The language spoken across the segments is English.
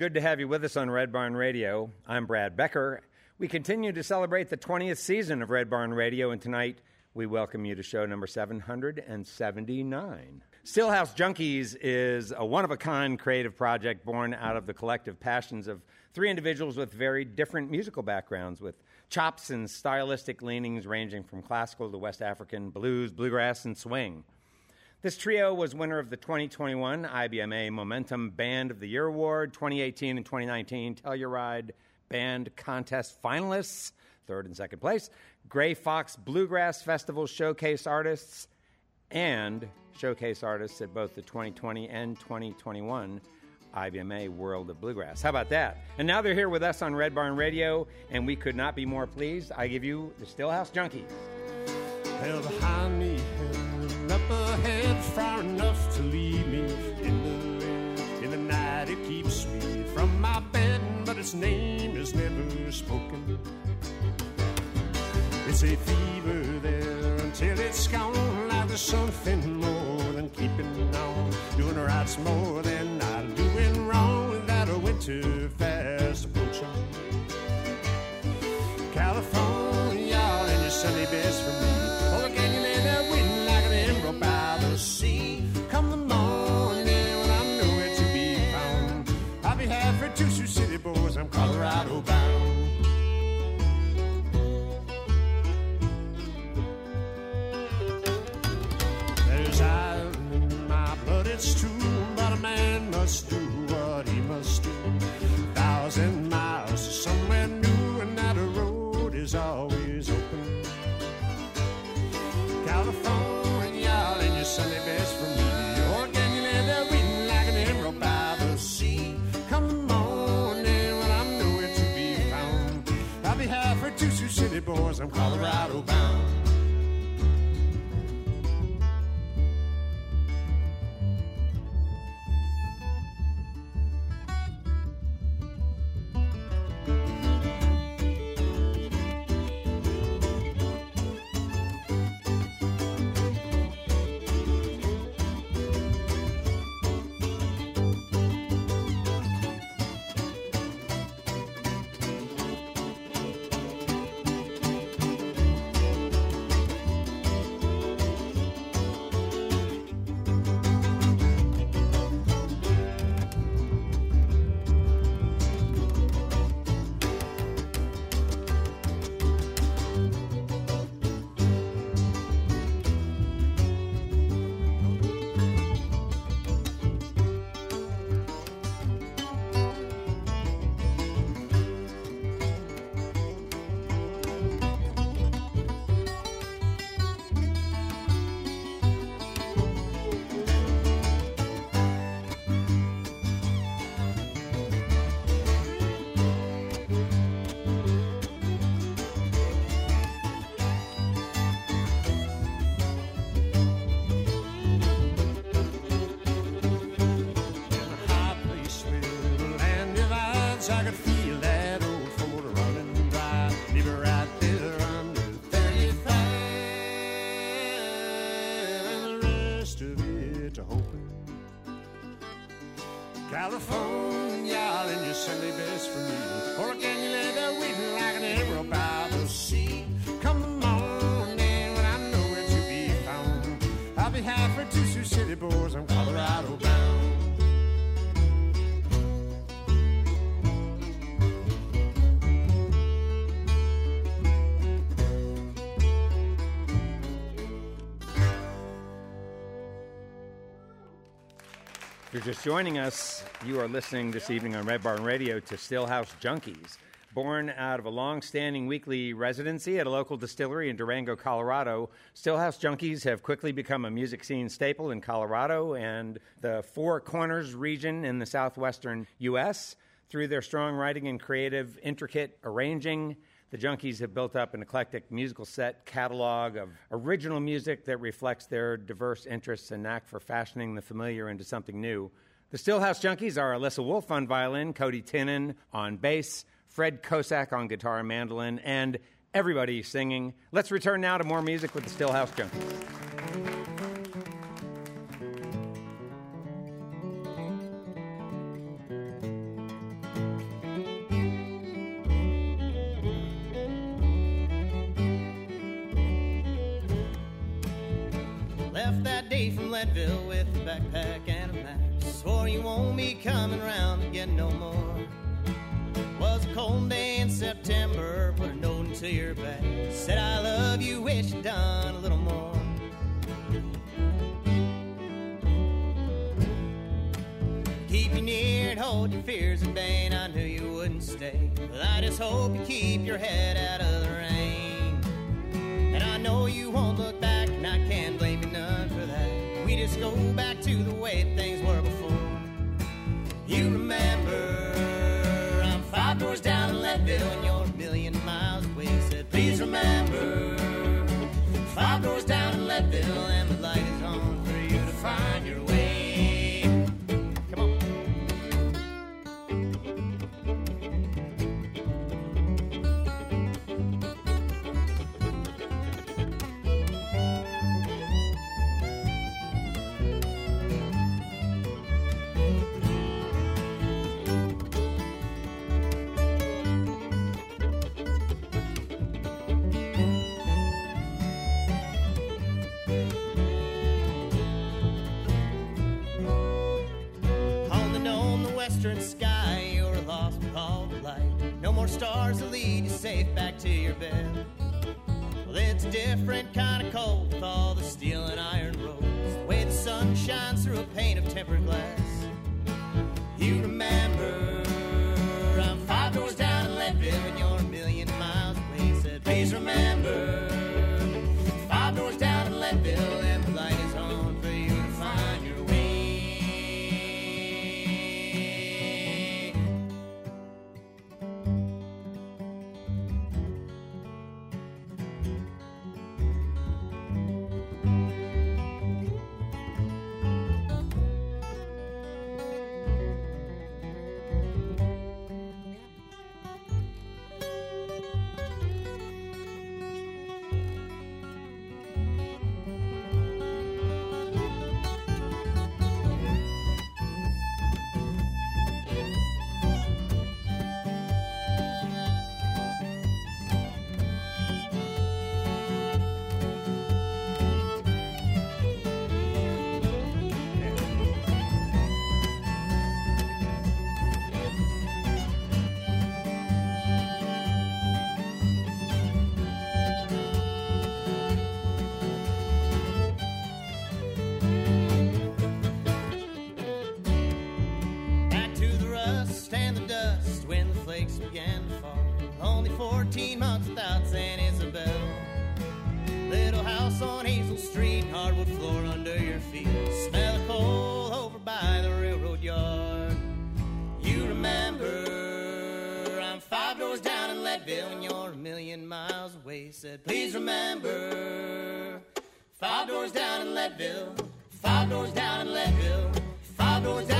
good to have you with us on Red Barn Radio. I'm Brad Becker. We continue to celebrate the 20th season of Red Barn Radio, and tonight we welcome you to show number 779. Stillhouse Junkies is a one of a kind creative project born out of the collective passions of three individuals with very different musical backgrounds, with chops and stylistic leanings ranging from classical to West African, blues, bluegrass, and swing. This trio was winner of the 2021 IBMA Momentum Band of the Year Award, 2018 and 2019 Telluride Band Contest finalists, third and second place, Grey Fox Bluegrass Festival Showcase artists, and showcase artists at both the 2020 and 2021 IBMA World of Bluegrass. How about that? And now they're here with us on Red Barn Radio, and we could not be more pleased. I give you the Stillhouse Junkies. Hell behind me, and up ahead, far enough to lead me in the in the night. It keeps me from my bed, but its name is never spoken. It's a fever there until it's gone. Like there's something more than keeping on. Doing right's more than not doing wrong without a winter fast Colorado bound. California, and your Sunday best for me. Or can you lay there waiting like an emerald by the sea? Come the morning when I'm nowhere to be found. I'll be half for two Sioux City boys. I'm Colorado bound. If you're just joining us, you are listening this evening on Red Barn Radio to Stillhouse Junkies. Born out of a long standing weekly residency at a local distillery in Durango, Colorado, Stillhouse Junkies have quickly become a music scene staple in Colorado and the Four Corners region in the southwestern U.S. Through their strong writing and creative, intricate arranging, the Junkies have built up an eclectic musical set catalog of original music that reflects their diverse interests and knack for fashioning the familiar into something new. The Stillhouse Junkies are Alyssa Wolf on violin, Cody Tinnin on bass, Fred Kosak on guitar and mandolin, and everybody singing. Let's return now to more music with the Stillhouse Junkies. Leadville with a backpack coming round again no more. Was a cold day in September, put a note into your back. Said I love you, wish you'd done a little more. Keep you near and hold your fears at bay. I knew you wouldn't stay. But I just hope you keep your head out of the rain. And I know you won't look back, remember, more stars to lead you safe back to your bed. Well, it's a different kind of cold with all the steel and iron roads. The way the sun shines through a pane of tempered glass. Remember, five doors down in Leadville, five doors down in Leadville, five doors down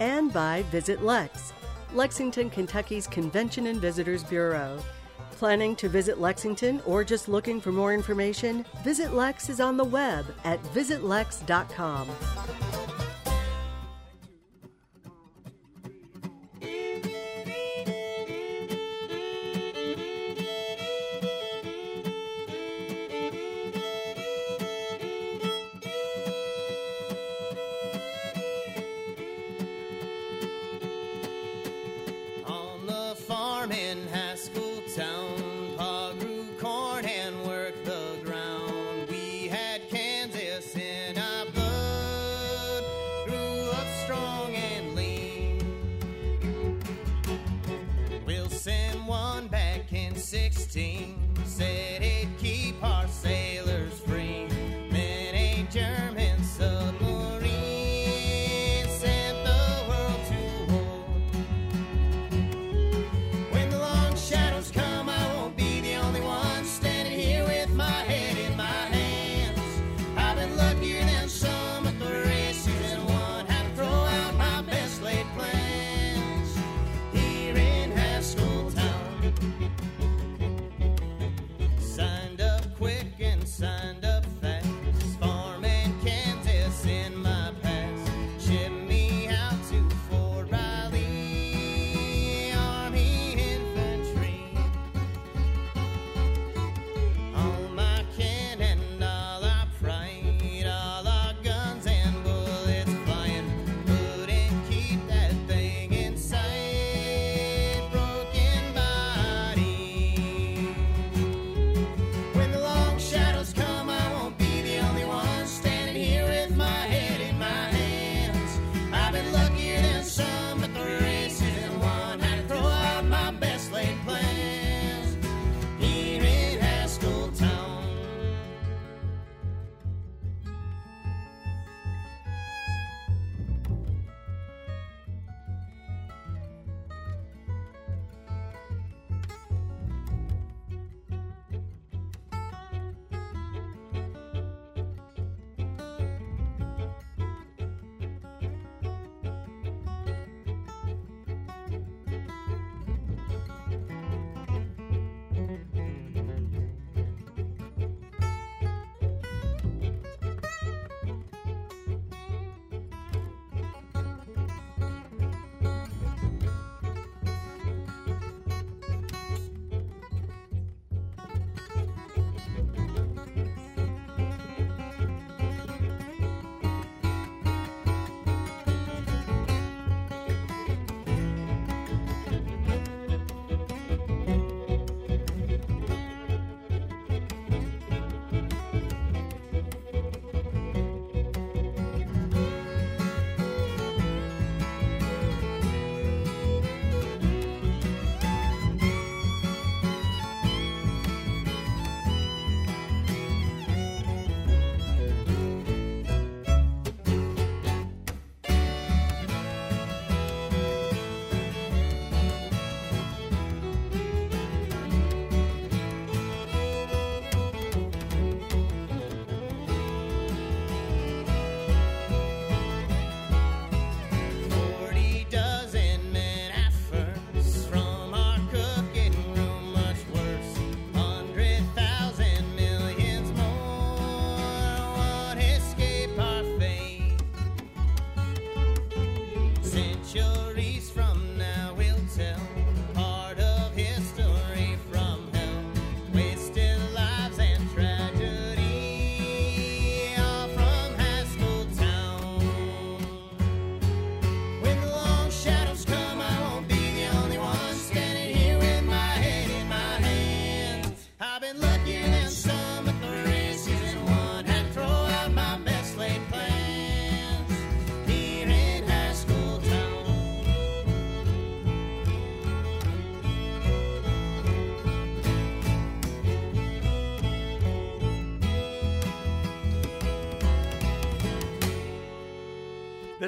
And by Visit Lex, Lexington, Kentucky's Convention and Visitors Bureau. Planning to visit Lexington or just looking for more information? Visit Lex is on the web at visitlex.com.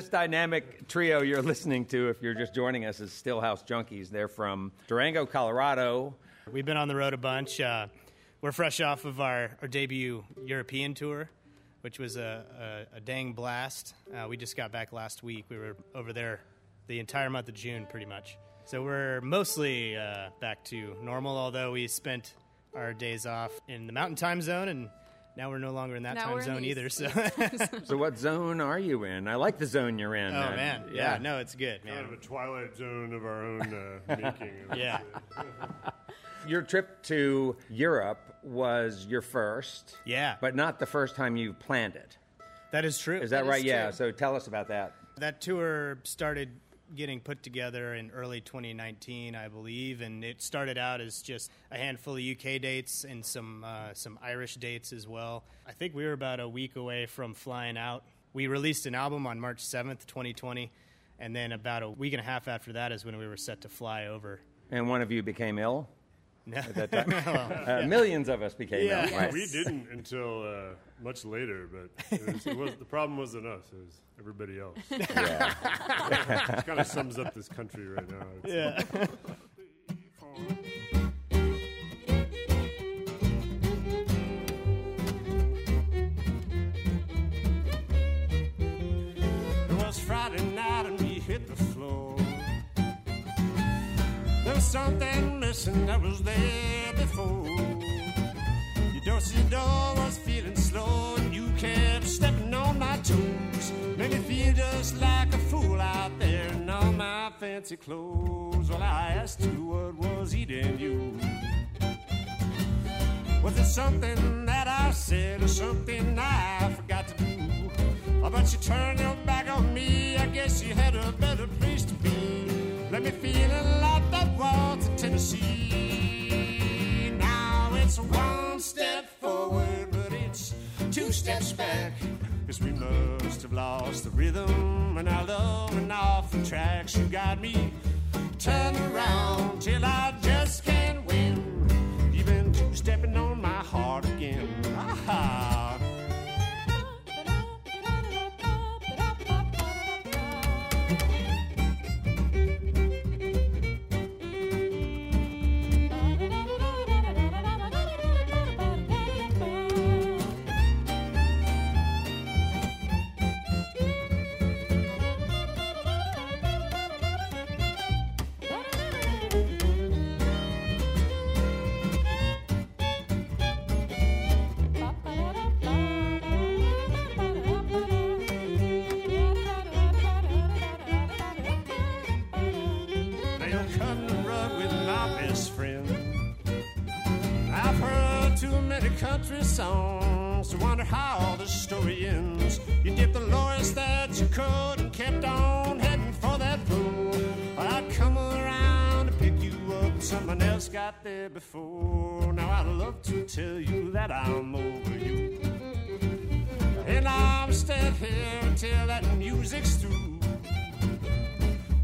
This dynamic trio you're listening to, if you're just joining us, is Stillhouse Junkies. They're from Durango, Colorado. We've been on the road a bunch. Uh, we're fresh off of our, our debut European tour, which was a, a, a dang blast. Uh, we just got back last week. We were over there the entire month of June, pretty much. So we're mostly uh, back to normal, although we spent our days off in the mountain time zone and now we're no longer in that Now time zone either. So, So, what zone are you in? I like the zone you're in. oh Uh, man, yeah, no, it's good, Kind of man. a twilight zone of our own uh, making. Yeah. Your trip to Europe was your first. Yeah. But not the first time you planned it. That is true. Is that, That right? is yeah. true. So tell us about that. That tour started getting put together in early 2019, I believe, and it started out as just a handful of UK dates and some uh, some Irish dates as well. I think we were about a week away from flying out. We released an album on March 7th, 2020, and then about a week and a half after that is when we were set to fly over. And one of you became ill No. at that time. uh, Millions of us became Yeah. ill. Right. We didn't until uh, much later, but it was, it was, the problem wasn't us; it was everybody else. Yeah. It kind of sums up this country right now. It's, yeah. Was something missing that was there before. Your dosey door was feeling slow and you kept stepping on my toes. Made me feel just like a fool out there in all my fancy clothes. Well, I asked you what was eating you. Was it something that I said or something I forgot to do? But you turned your back on me. I guess you had a better place to be. Let me feel it like that waltz in Tennessee. Now it's one step forward, but it's two steps back. Cause we must have lost the rhythm and our love and off the tracks. You got me turn around till I just can't win. You've been two stepping on my songs to wonder how the story ends. You did the lowest that you could and kept on heading for that pool. I'd come around to pick you up, someone else got there before. Now I'd love to tell you that I'm over you. And I'm still here until that music's through.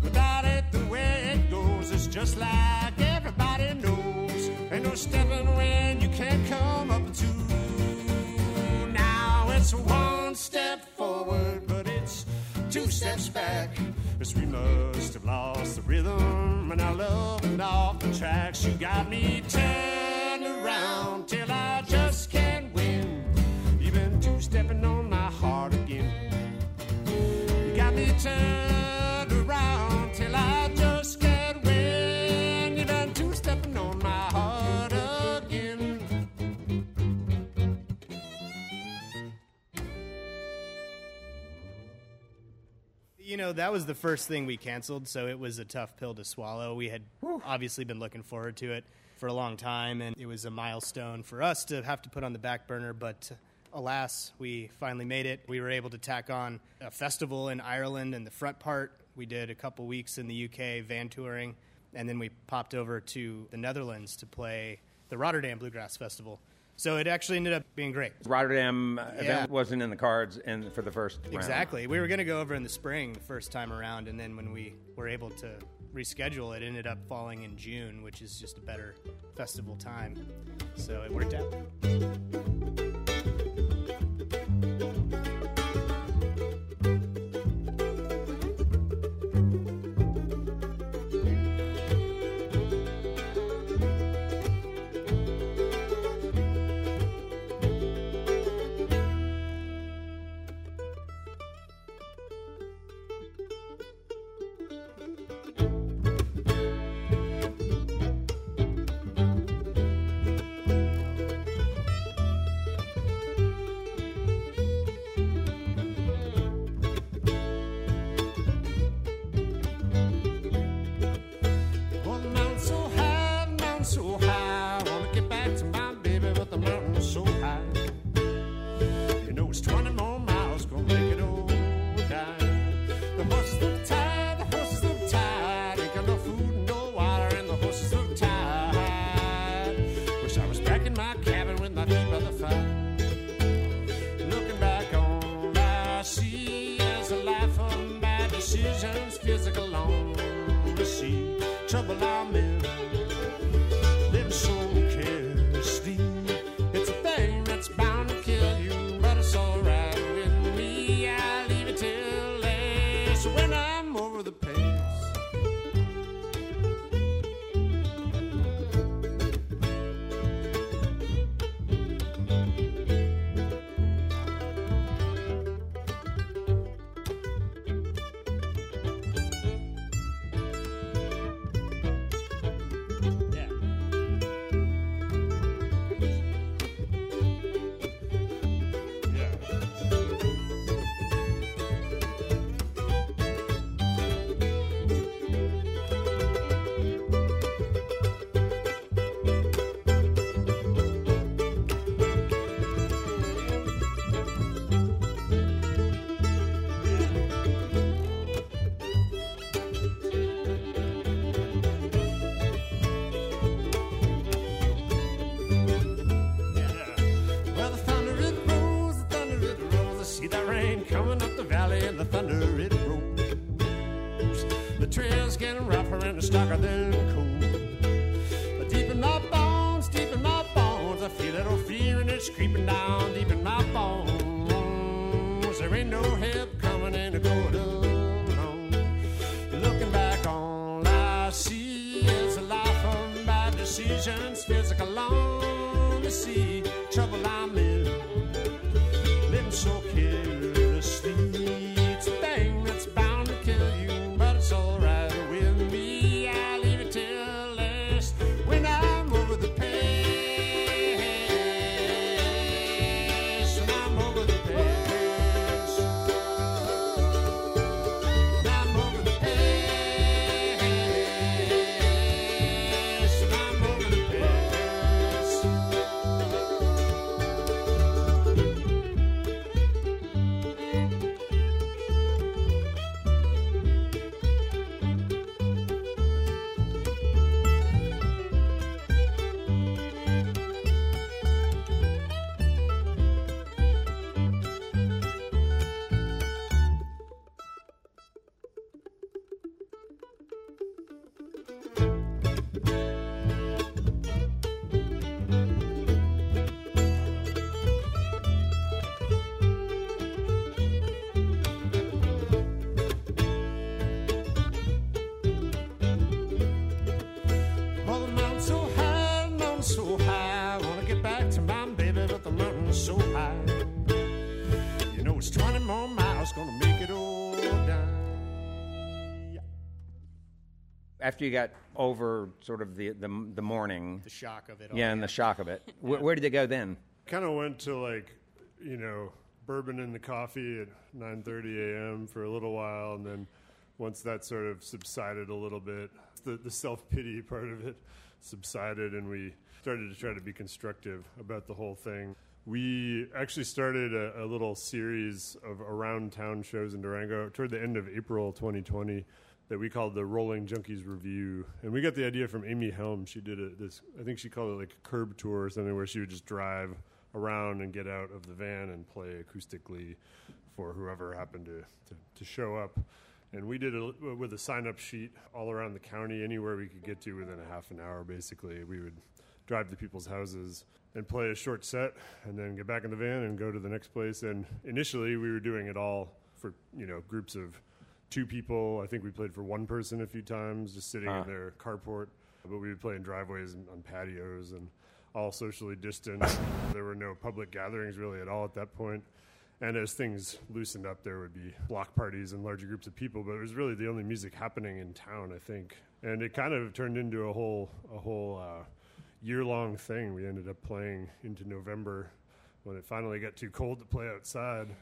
Without it, the way it goes is just like everybody knows. Ain't no stepping when you can't come up to. It's one step forward, but it's two steps back. Cause we must have lost the rhythm and our love and off the tracks. You got me turned You know, that was the first thing we canceled, so it was a tough pill to swallow. We had obviously been looking forward to it for a long time, and it was a milestone for us to have to put on the back burner, but alas, we finally made it. We were able to tack on a festival in Ireland in the front part. We did a couple weeks in the UK van touring, and then we popped over to the Netherlands to play the Rotterdam Bluegrass Festival. So it actually ended up being great. Rotterdam Yeah. event wasn't in the cards and for the first round. Exactly. We were going to go over in the spring the first time around, and then when we were able to reschedule, it ended up falling in June, which is just a better festival time. So it worked out. After you got over sort of the the, the morning, The shock of it all. yeah, and the shock of it, wh- where did they go then? kind of went to like you know bourbon in the coffee at 9:30 a.m. for a little while, and then once that sort of subsided a little bit, the the self pity part of it subsided, and we started to try to be constructive about the whole thing. We actually started a, a little series of around town shows in Durango toward the end of April 2020 that we called the Rolling Junkies Revue, and we got the idea from Amy Helm. She did a, this, I think she called it like a curb tour or something, where she would just drive around and get out of the van and play acoustically for whoever happened to, to, to show up. And we did it with a sign up sheet all around the county, anywhere we could get to within a half an hour, basically. We would drive to people's houses and play a short set and then get back in the van and go to the next place. And initially, we were doing it all for, you know, groups of two people. I think we played for one person a few times, just sitting Huh. in their carport. But we would play in driveways and on patios and all socially distanced. there were no public gatherings really at all at that point. And as things loosened up, there would be block parties and larger groups of people. But it was really the only music happening in town, I think. And it kind of turned into a whole a whole uh, year long thing. We ended up playing into November when it finally got too cold to play outside.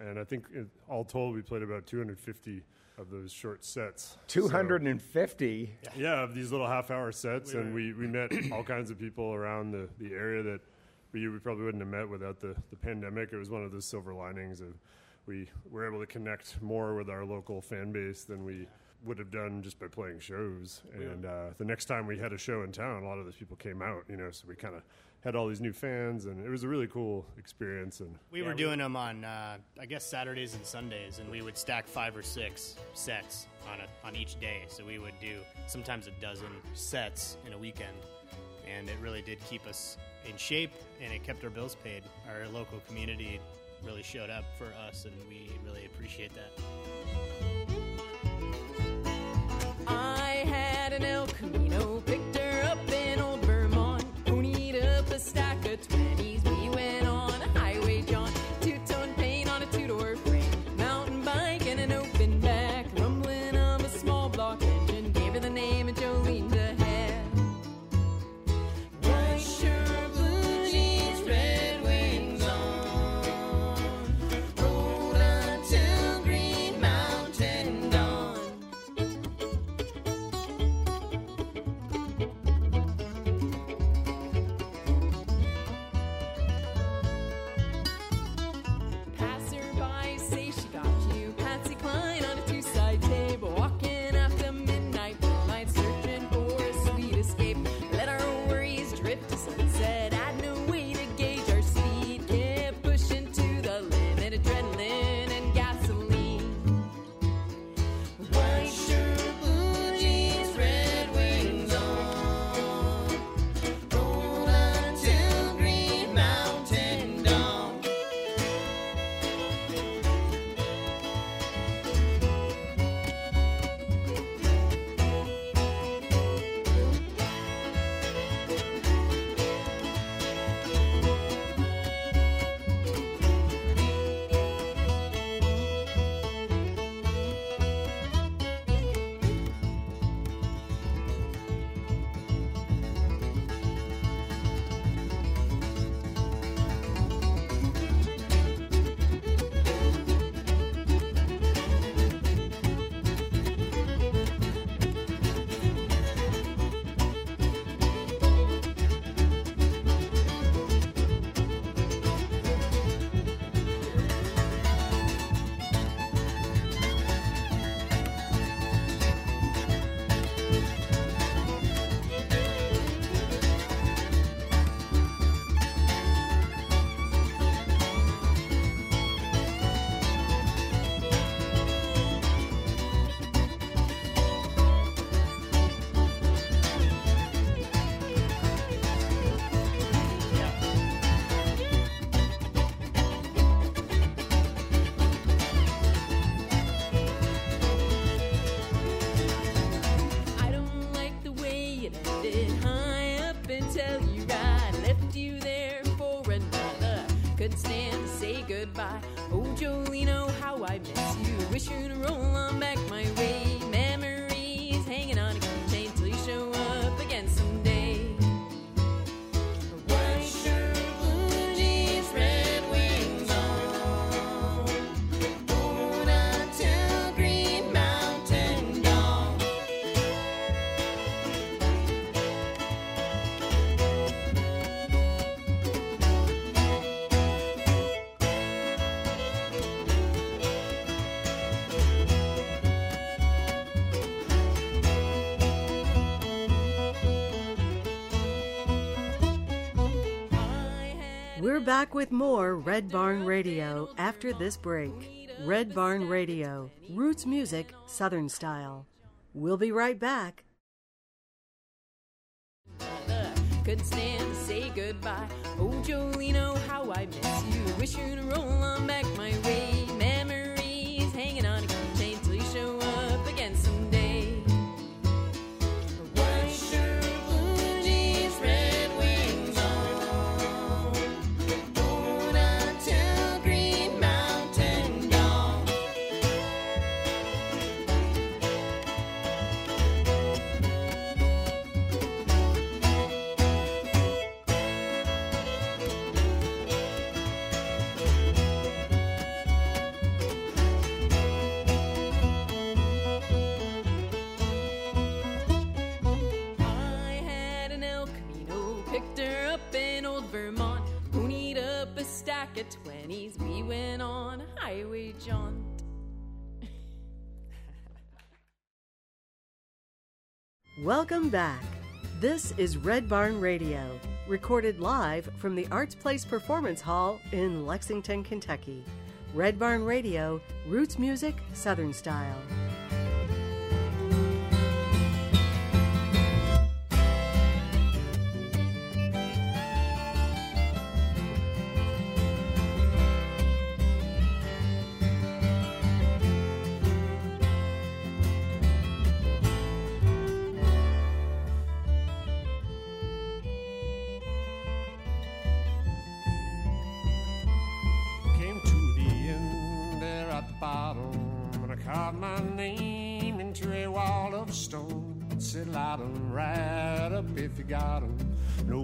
And I think it, all told, we played about 250 of those short sets. 250? So, yeah, of these little half hour sets. And we, we met all kinds of people around the, the area that we, we probably wouldn't have met without the, the pandemic. It was one of those silver linings of we were able to connect more with our local fan base than we would have done just by playing shows. And uh, the next time we had a show in town, a lot of those people came out, you know, so we kind of had all these new fans, and it was a really cool experience. And we yeah, were doing we, them on, uh, I guess, Saturdays and Sundays, and we would stack five or six sets on a, on each day. So we would do sometimes a dozen sets in a weekend, and it really did keep us in shape, and it kept our bills paid. Our local community really showed up for us, and we really appreciate that. I had an elk. it. back with more Red Barn Radio after this break. Red Barn Radio, roots music, southern style. We'll be right back. Could stand to say goodbye. Oh, oh, how I miss you. Wish you'd roll on back We went on highway jaunt. Welcome back. This is Red Barn Radio, recorded live from the Arts Place Performance Hall in Lexington, Kentucky. Red Barn Radio, roots music, southern style.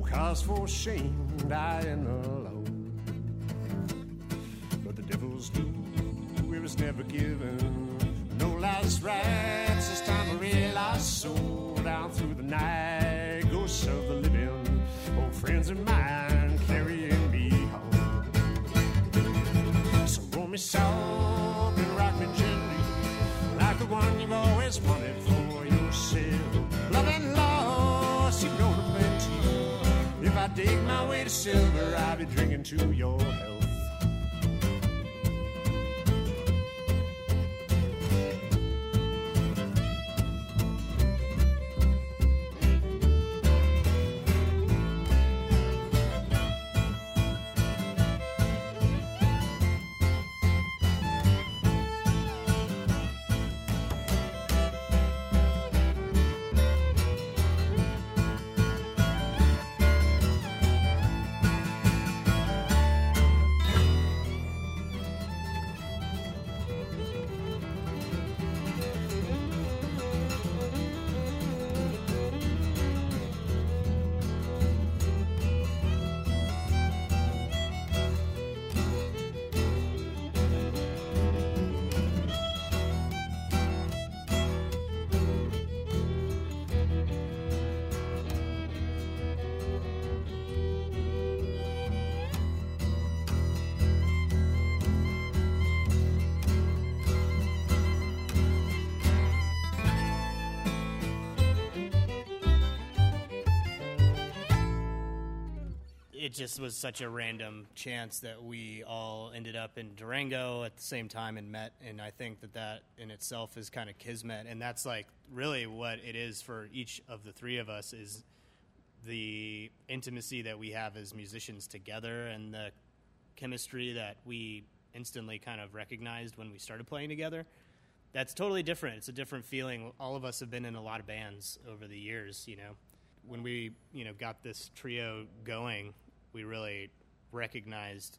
Cause for shame, dying alone. Dig my way to silver, I'll be drinking to your health. Just was such a random chance that we all ended up in Durango at the same time and met. And I think that that in itself is kind of kismet. And that's like really what it is for each of the three of us is the intimacy that we have as musicians together and the chemistry that we instantly kind of recognized when we started playing together. That's totally different. It's a different feeling. All of us have been in a lot of bands over the years, you know. When we, you know, got this trio going, we really recognized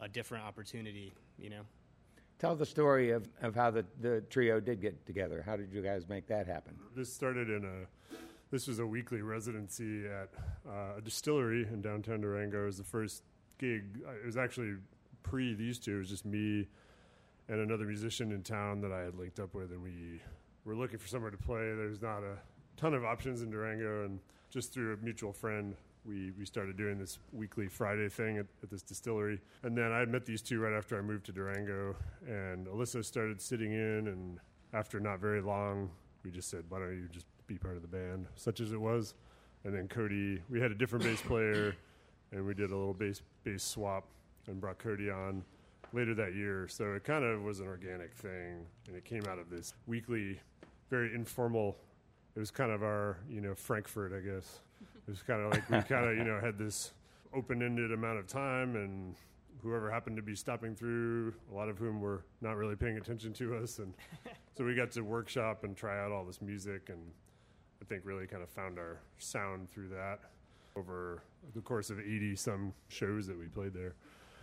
a different opportunity, you know. Tell the story of, of how the, the trio did get together. How did you guys make that happen? This started in a. This was a weekly residency at uh, a distillery in downtown Durango. It was the first gig. Uh, It was actually pre these two. It was just me and another musician in town that I had linked up with, and we were looking for somewhere to play. There's not a ton of options in Durango, and just through a mutual friend, we, we started doing this weekly Friday thing at, at this distillery. And then I met these two right after I moved to Durango, and Alyssa started sitting in, and after not very long, we just said, why don't you just be part of the band, such as it was. And then Cody, we had a different bass player, and we did a little bass bass swap and brought Cody on later that year. So it kind of was an organic thing, and it came out of this weekly, very informal. It was kind of our, you know, Frankfort, I guess. It was kind of like we kind of, you know, had this open-ended amount of time, and whoever happened to be stopping through, a lot of whom were not really paying attention to us, and so we got to workshop and try out all this music, and I think really kind of found our sound through that over the course of 80 some shows that we played there.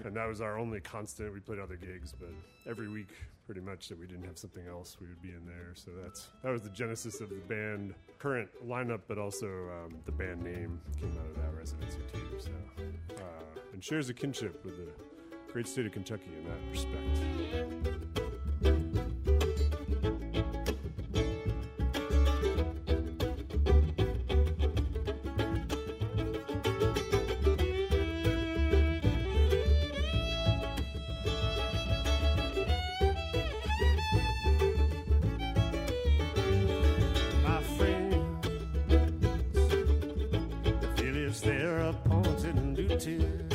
And that was our only constant. We played other gigs, but every week, pretty much, that we didn't have something else, we would be in there. So that's that was the genesis of the band current lineup, but also um, the band name came out of that residency too. So uh, and shares a kinship with the great state of Kentucky in that respect. thereupon, and new tears.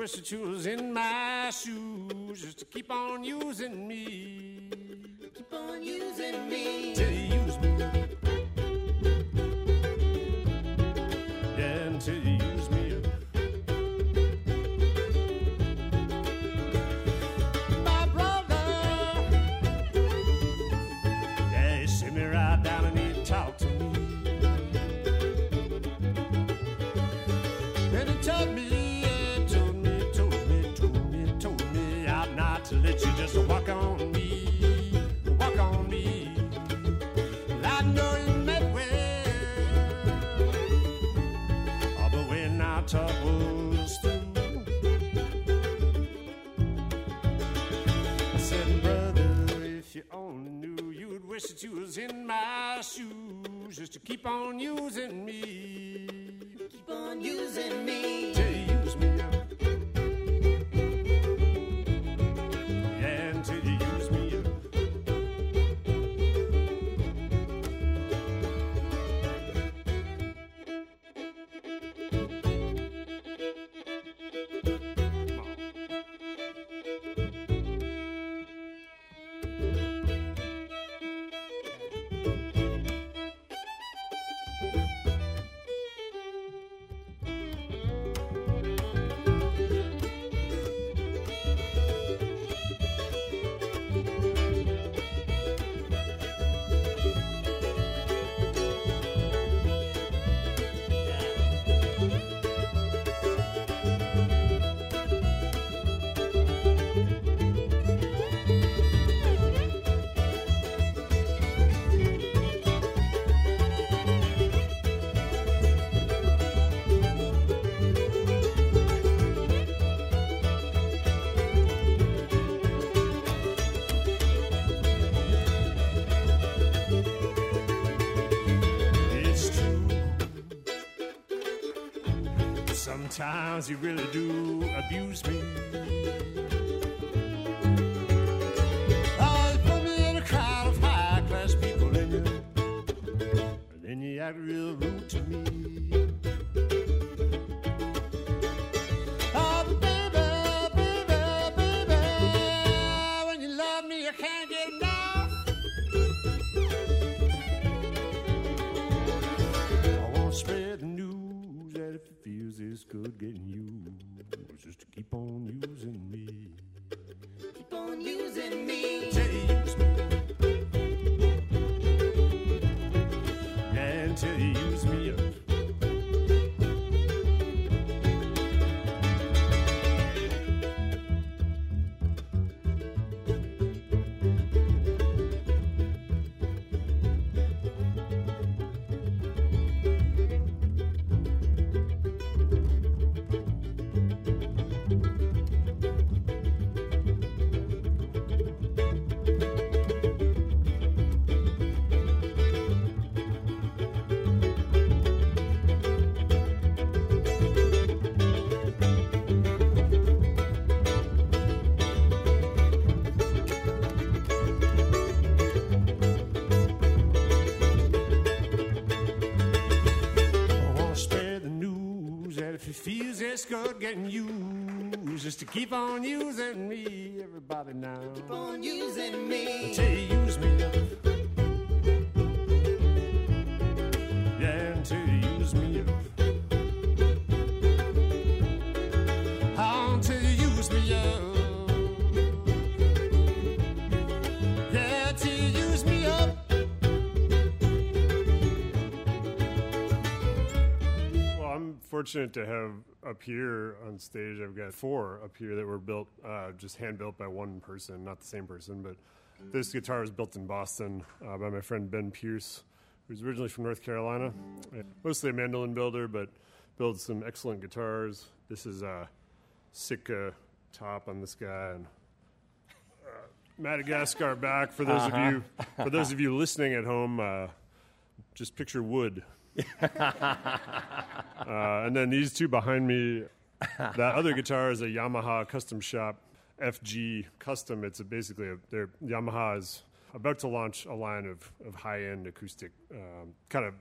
Wish that you was in my shoes just to keep on using me. Keep on using me. Till keep on using me. Keep on using me. Sometimes you really do abuse me. Good getting used, just to keep on using me, everybody now. Keep on using me. Until you use me fortunate to have up here on stage. I've got four up here that were built, uh, just hand built by one person, not the same person. But this guitar was built in Boston uh, by my friend Ben Pierce, who's originally from North Carolina. Mostly a mandolin builder, but builds some excellent guitars. This is a Sitka top on this guy, and uh, Madagascar back. For those of you, for those of you listening at home, uh, just picture wood uh, and then these two behind me, that other guitar is a Yamaha custom shop FG custom. It's a basically a, their Yamaha is about to launch a line of, of high end acoustic, um, kind of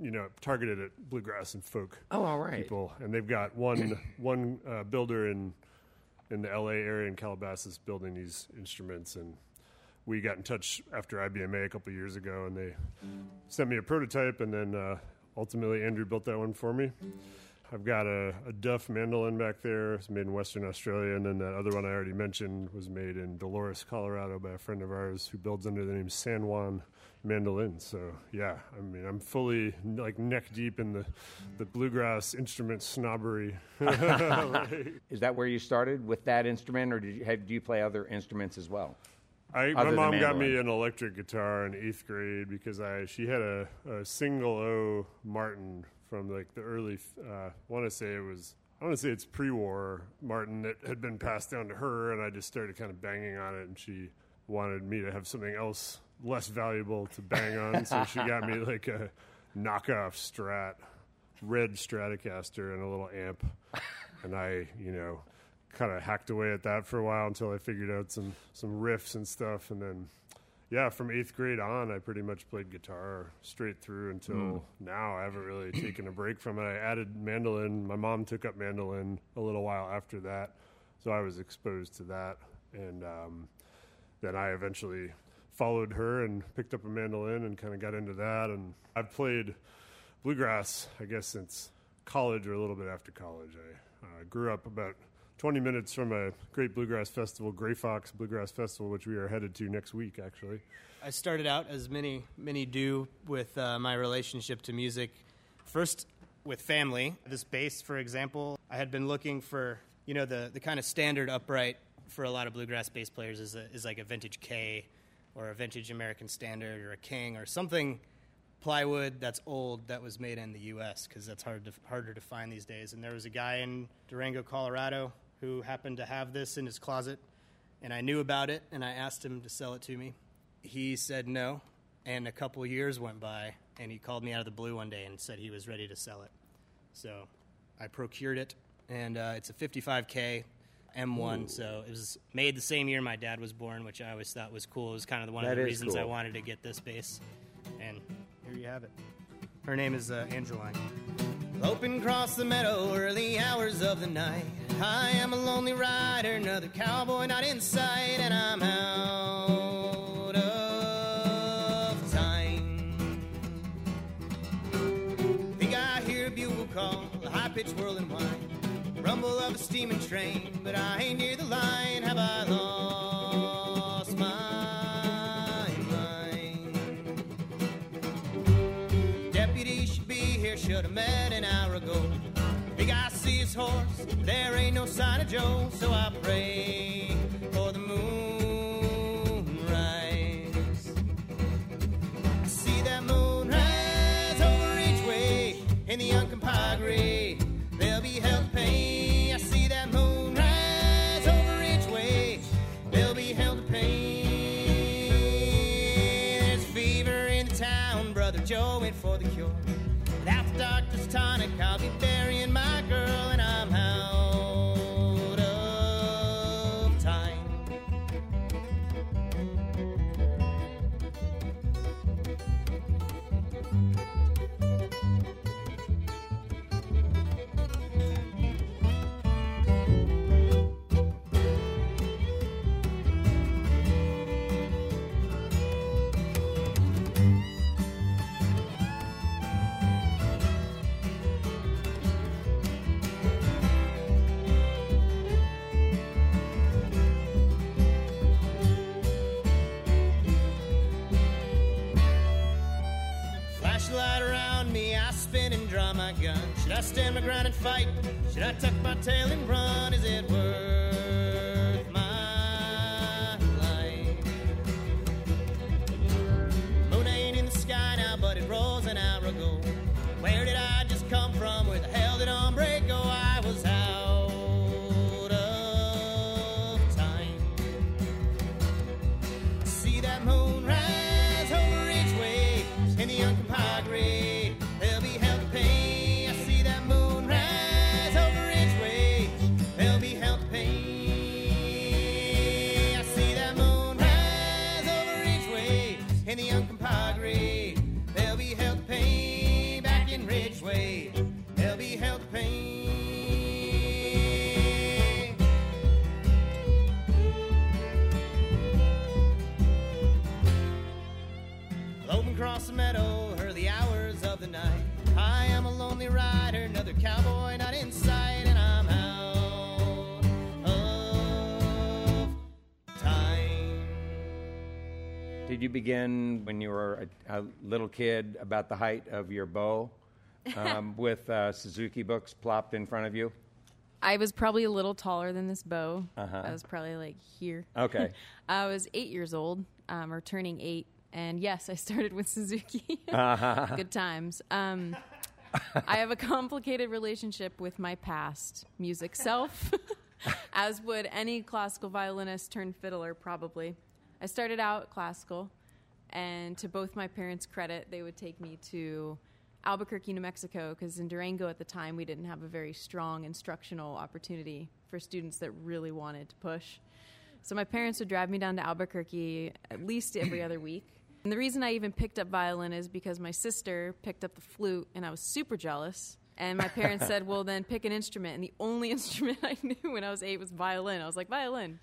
you know targeted at bluegrass and folk Oh, all right. people, and they've got one one uh, builder in in the LA area in Calabasas building these instruments, and we got in touch after IBMA a couple years ago, and they sent me a prototype, and then uh, ultimately Andrew built that one for me. I've got a, a Duff mandolin back there. It's made in Western Australia, and then that other one I already mentioned was made in Dolores, Colorado, by a friend of ours who builds under the name San Juan Mandolin. So yeah, I mean, I'm fully like neck deep in the the bluegrass instrument snobbery. Is that where you started with that instrument, or did you, have, do you play other instruments as well? I, my mom got me an electric guitar in eighth grade because I she had a, a single O Martin from like the early. Uh, want to say it was. I want to say it's pre-war Martin that had been passed down to her, and I just started kind of banging on it, and she wanted me to have something else less valuable to bang on, so she got me like a knockoff Strat, red Stratocaster, and a little amp, and I, you know, kind of hacked away at that for a while until I figured out some some riffs and stuff, and then yeah, from eighth grade on, I pretty much played guitar straight through until now. I haven't really taken a break from it. I added mandolin. My mom took up mandolin a little while after that, so I was exposed to that, and um, then I eventually followed her and picked up a mandolin and kind of got into that. And I've played bluegrass, I guess, since college or a little bit after college. I uh, grew up about 20 minutes from a great bluegrass festival, Grey Fox Bluegrass Festival, which we are headed to next week, actually. I started out as many many do with uh, my relationship to music. First, with family. This bass, for example, I had been looking for you know the the kind of standard upright for a lot of bluegrass bass players is a, is like a vintage Kay or a vintage American Standard or a King or something plywood that's old that was made in the U.S. because that's hard to, harder to find these days. And there was a guy in Durango, Colorado, who happened to have this in his closet, and I knew about it, and I asked him to sell it to me. He said no, and a couple years went by, and he called me out of the blue one day and said he was ready to sell it. So I procured it, and uh, it's a 55K M1. So it was made the same year my dad was born, which I always thought was cool. It was kind of one of That the is reasons I wanted to get this bass. And here you have it. Her name is uh, Angeline. Loping across the meadow, early hours of the night. I am a lonely rider, another cowboy not in sight, and I'm out of time. Think I hear a bugle call, a high pitched whirling whine, rumble of a steaming train, but I ain't near the line. Have I lost sign of Joe, so I pray stand my ground and fight? Should I tuck my tail and run? Is it you begin when you were a, a little kid about the height of your bow um, with uh, Suzuki books plopped in front of you? I was probably a little taller than this bow. I was probably like here. Okay. I was eight years old, um, or turning eight, and yes, I started with Suzuki. Good times. Um, I have a complicated relationship with my past music self, as would any classical violinist turned fiddler, probably. I started out classical, and to both my parents' credit, they would take me to Albuquerque, New Mexico, because in Durango at the time, we didn't have a very strong instructional opportunity for students that really wanted to push. So my parents would drive me down to Albuquerque at least every other week. And the reason I even picked up violin is because my sister picked up the flute and I was super jealous. And my parents said, well, then pick an instrument. And the only instrument I knew when I was eight was violin. I was like, violin.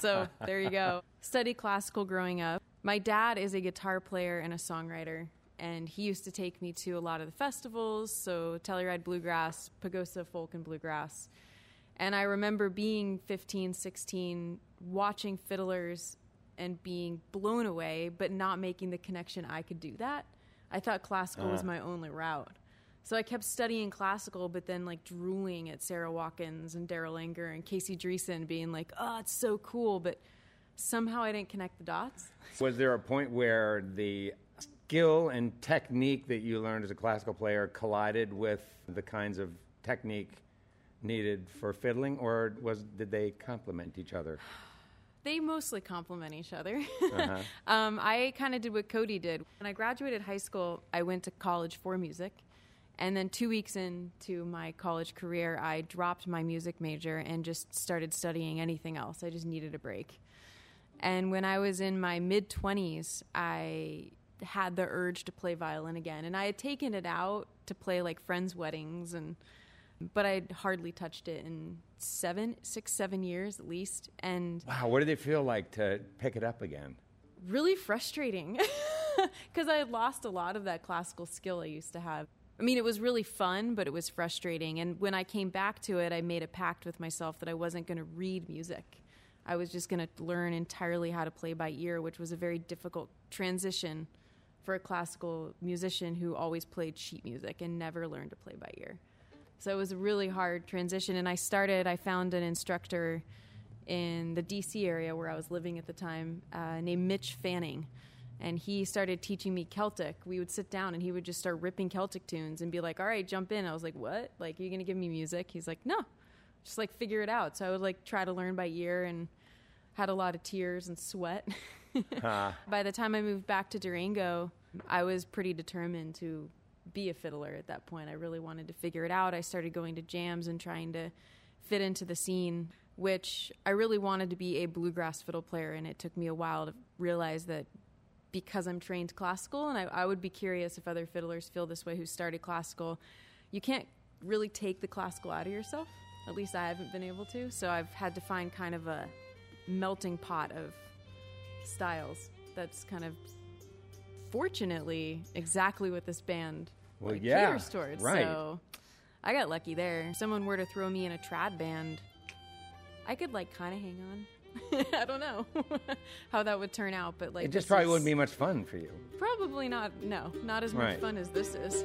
so there you go. Study classical growing up. My dad is a guitar player and a songwriter. And he used to take me to a lot of the festivals, so Telluride Bluegrass, Pagosa Folk and Bluegrass. And I remember being 15, 16, watching fiddlers and being blown away, but not making the connection I could do that. I thought classical was uh-huh. my only route. So I kept studying classical, but then like drooling at Sara Watkins and Darol Anger and Casey Driessen, being like, oh, it's so cool, but somehow I didn't connect the dots. Was there a point where the skill and technique that you learned as a classical player collided with the kinds of technique needed for fiddling, or was did they complement each other? they mostly complement each other. um, I kind of did what Cody did. When I graduated high school, I went to college for music. And then two weeks into my college career, I dropped my music major and just started studying anything else. I just needed a break. And when I was in my mid 20s, I had the urge to play violin again. And I had taken it out to play like friends' weddings and but I'd hardly touched it in seven, six, seven years at least. And Wow, what did it feel like to pick it up again? really frustrating because I had lost a lot of that classical skill I used to have. I mean, it was really fun, but it was frustrating. And when I came back to it, I made a pact with myself that I wasn't going to read music. I was just going to learn entirely how to play by ear, which was a very difficult transition for a classical musician who always played sheet music and never learned to play by ear. So it was a really hard transition. And I started, I found an instructor in the DC area where I was living at the time uh, named Mitch Fanning. And he started teaching me Celtic. We would sit down and he would just start ripping Celtic tunes and be like, all right, jump in. I was like, what? Like, are you going to give me music? He's like, no, just like figure it out. So I would like try to learn by ear and had a lot of tears and sweat. By the time I moved back to Durango, I was pretty determined to be a fiddler at that point. I really wanted to figure it out. I started going to jams and trying to fit into the scene, which I really wanted to be a bluegrass fiddle player, and it took me a while to realize that because I'm trained classical, and I, I would be curious if other fiddlers feel this way who started classical, you can't really take the classical out of yourself. At least I haven't been able to. So I've had to find kind of a melting pot of styles that's kind of fortunately exactly what this band Well, like, yeah, caters towards. right. So I got lucky there. If someone were to throw me in a trad band, I could like kind of hang on. I don't know how that would turn out, but like It just probably is wouldn't be much fun for you. Probably not. No, not as much Right. fun as this is.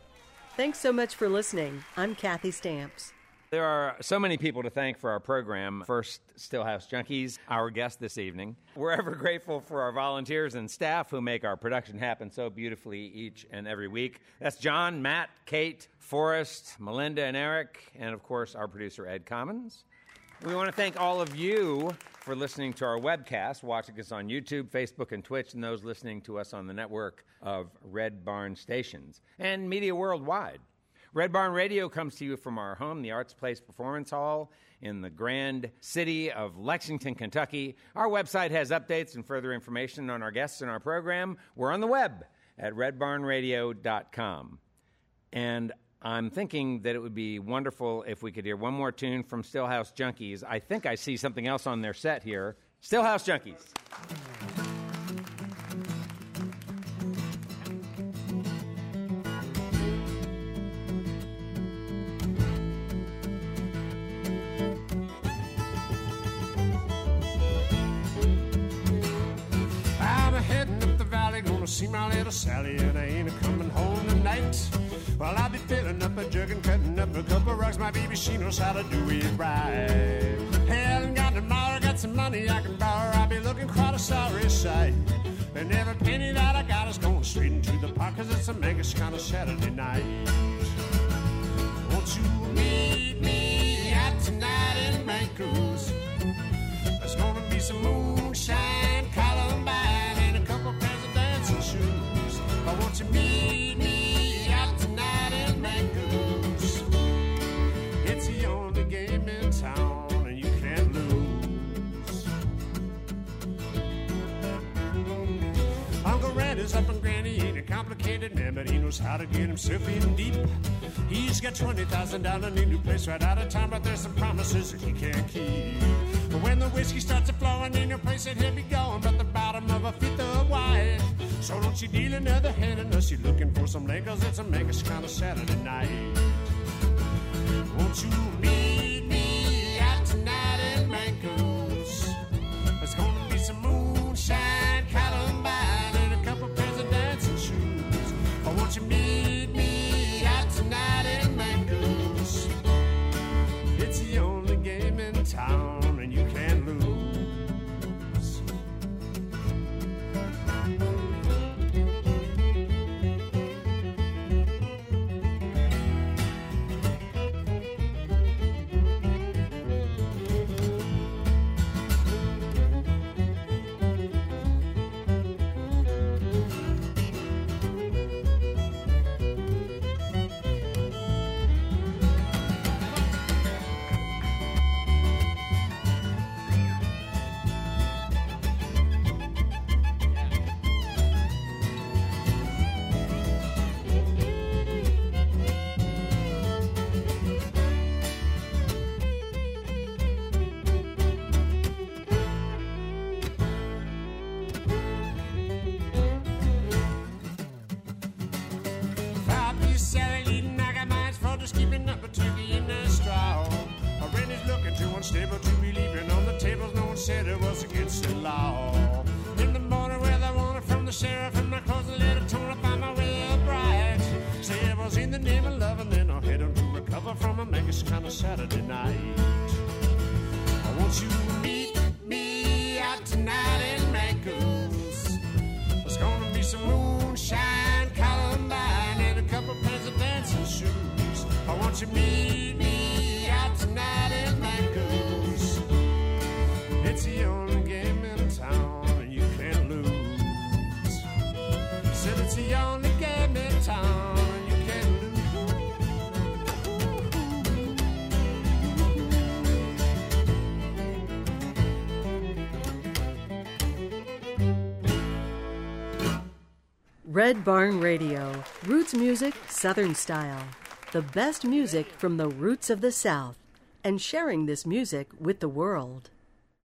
Thanks so much for listening. I'm Kathy Stamps. There are so many people to thank for our program. First, Stillhouse Junkies, our guest this evening. We're ever grateful for our volunteers and staff who make our production happen so beautifully each and every week. That's John, Matt, Kate, Forrest, Melinda, and Eric, and of course, our producer, Ed Commons. We want to thank all of you for listening to our webcast, watching us on YouTube, Facebook, and Twitch, and those listening to us on the network of Red Barn stations and media worldwide. Red Barn Radio comes to you from our home, the Arts Place Performance Hall in the grand city of Lexington, Kentucky. Our website has updates and further information on our guests and our program. We're on the web at redbarnradio.com. And I'm thinking that it would be wonderful if we could hear one more tune from Stillhouse Junkies. I think I see something else on their set here. Stillhouse Junkies. I'm a heading up the valley, gonna see my little Sally, and I ain't coming home tonight. Well, I'll be filling up a jug and cutting up a couple rugs. My baby, she knows how to do it right. Hell, and got tomorrow, got some money I can borrow. I'll be looking quite a sorry sight. And every penny that I got is going straight into the pot, cause it's a mega kind of Saturday night. Won't you meet me out tonight in Mancos? There's gonna be some moonshine, Randy's up and Granny ain't a complicated man, but he knows how to get himself in deep. He's got twenty thousand down in a new place right out of town, but there's some promises that he can't keep. But when the whiskey starts a flowing in your place, that he'll be going, but the bottom of a fifth of wine. So don't you deal another hand unless you're looking for some leg, cause it's a Megas kind of Saturday night. Won't you meet Red Barn Radio, roots music, southern style. The best music from the roots of the South, and sharing this music with the world.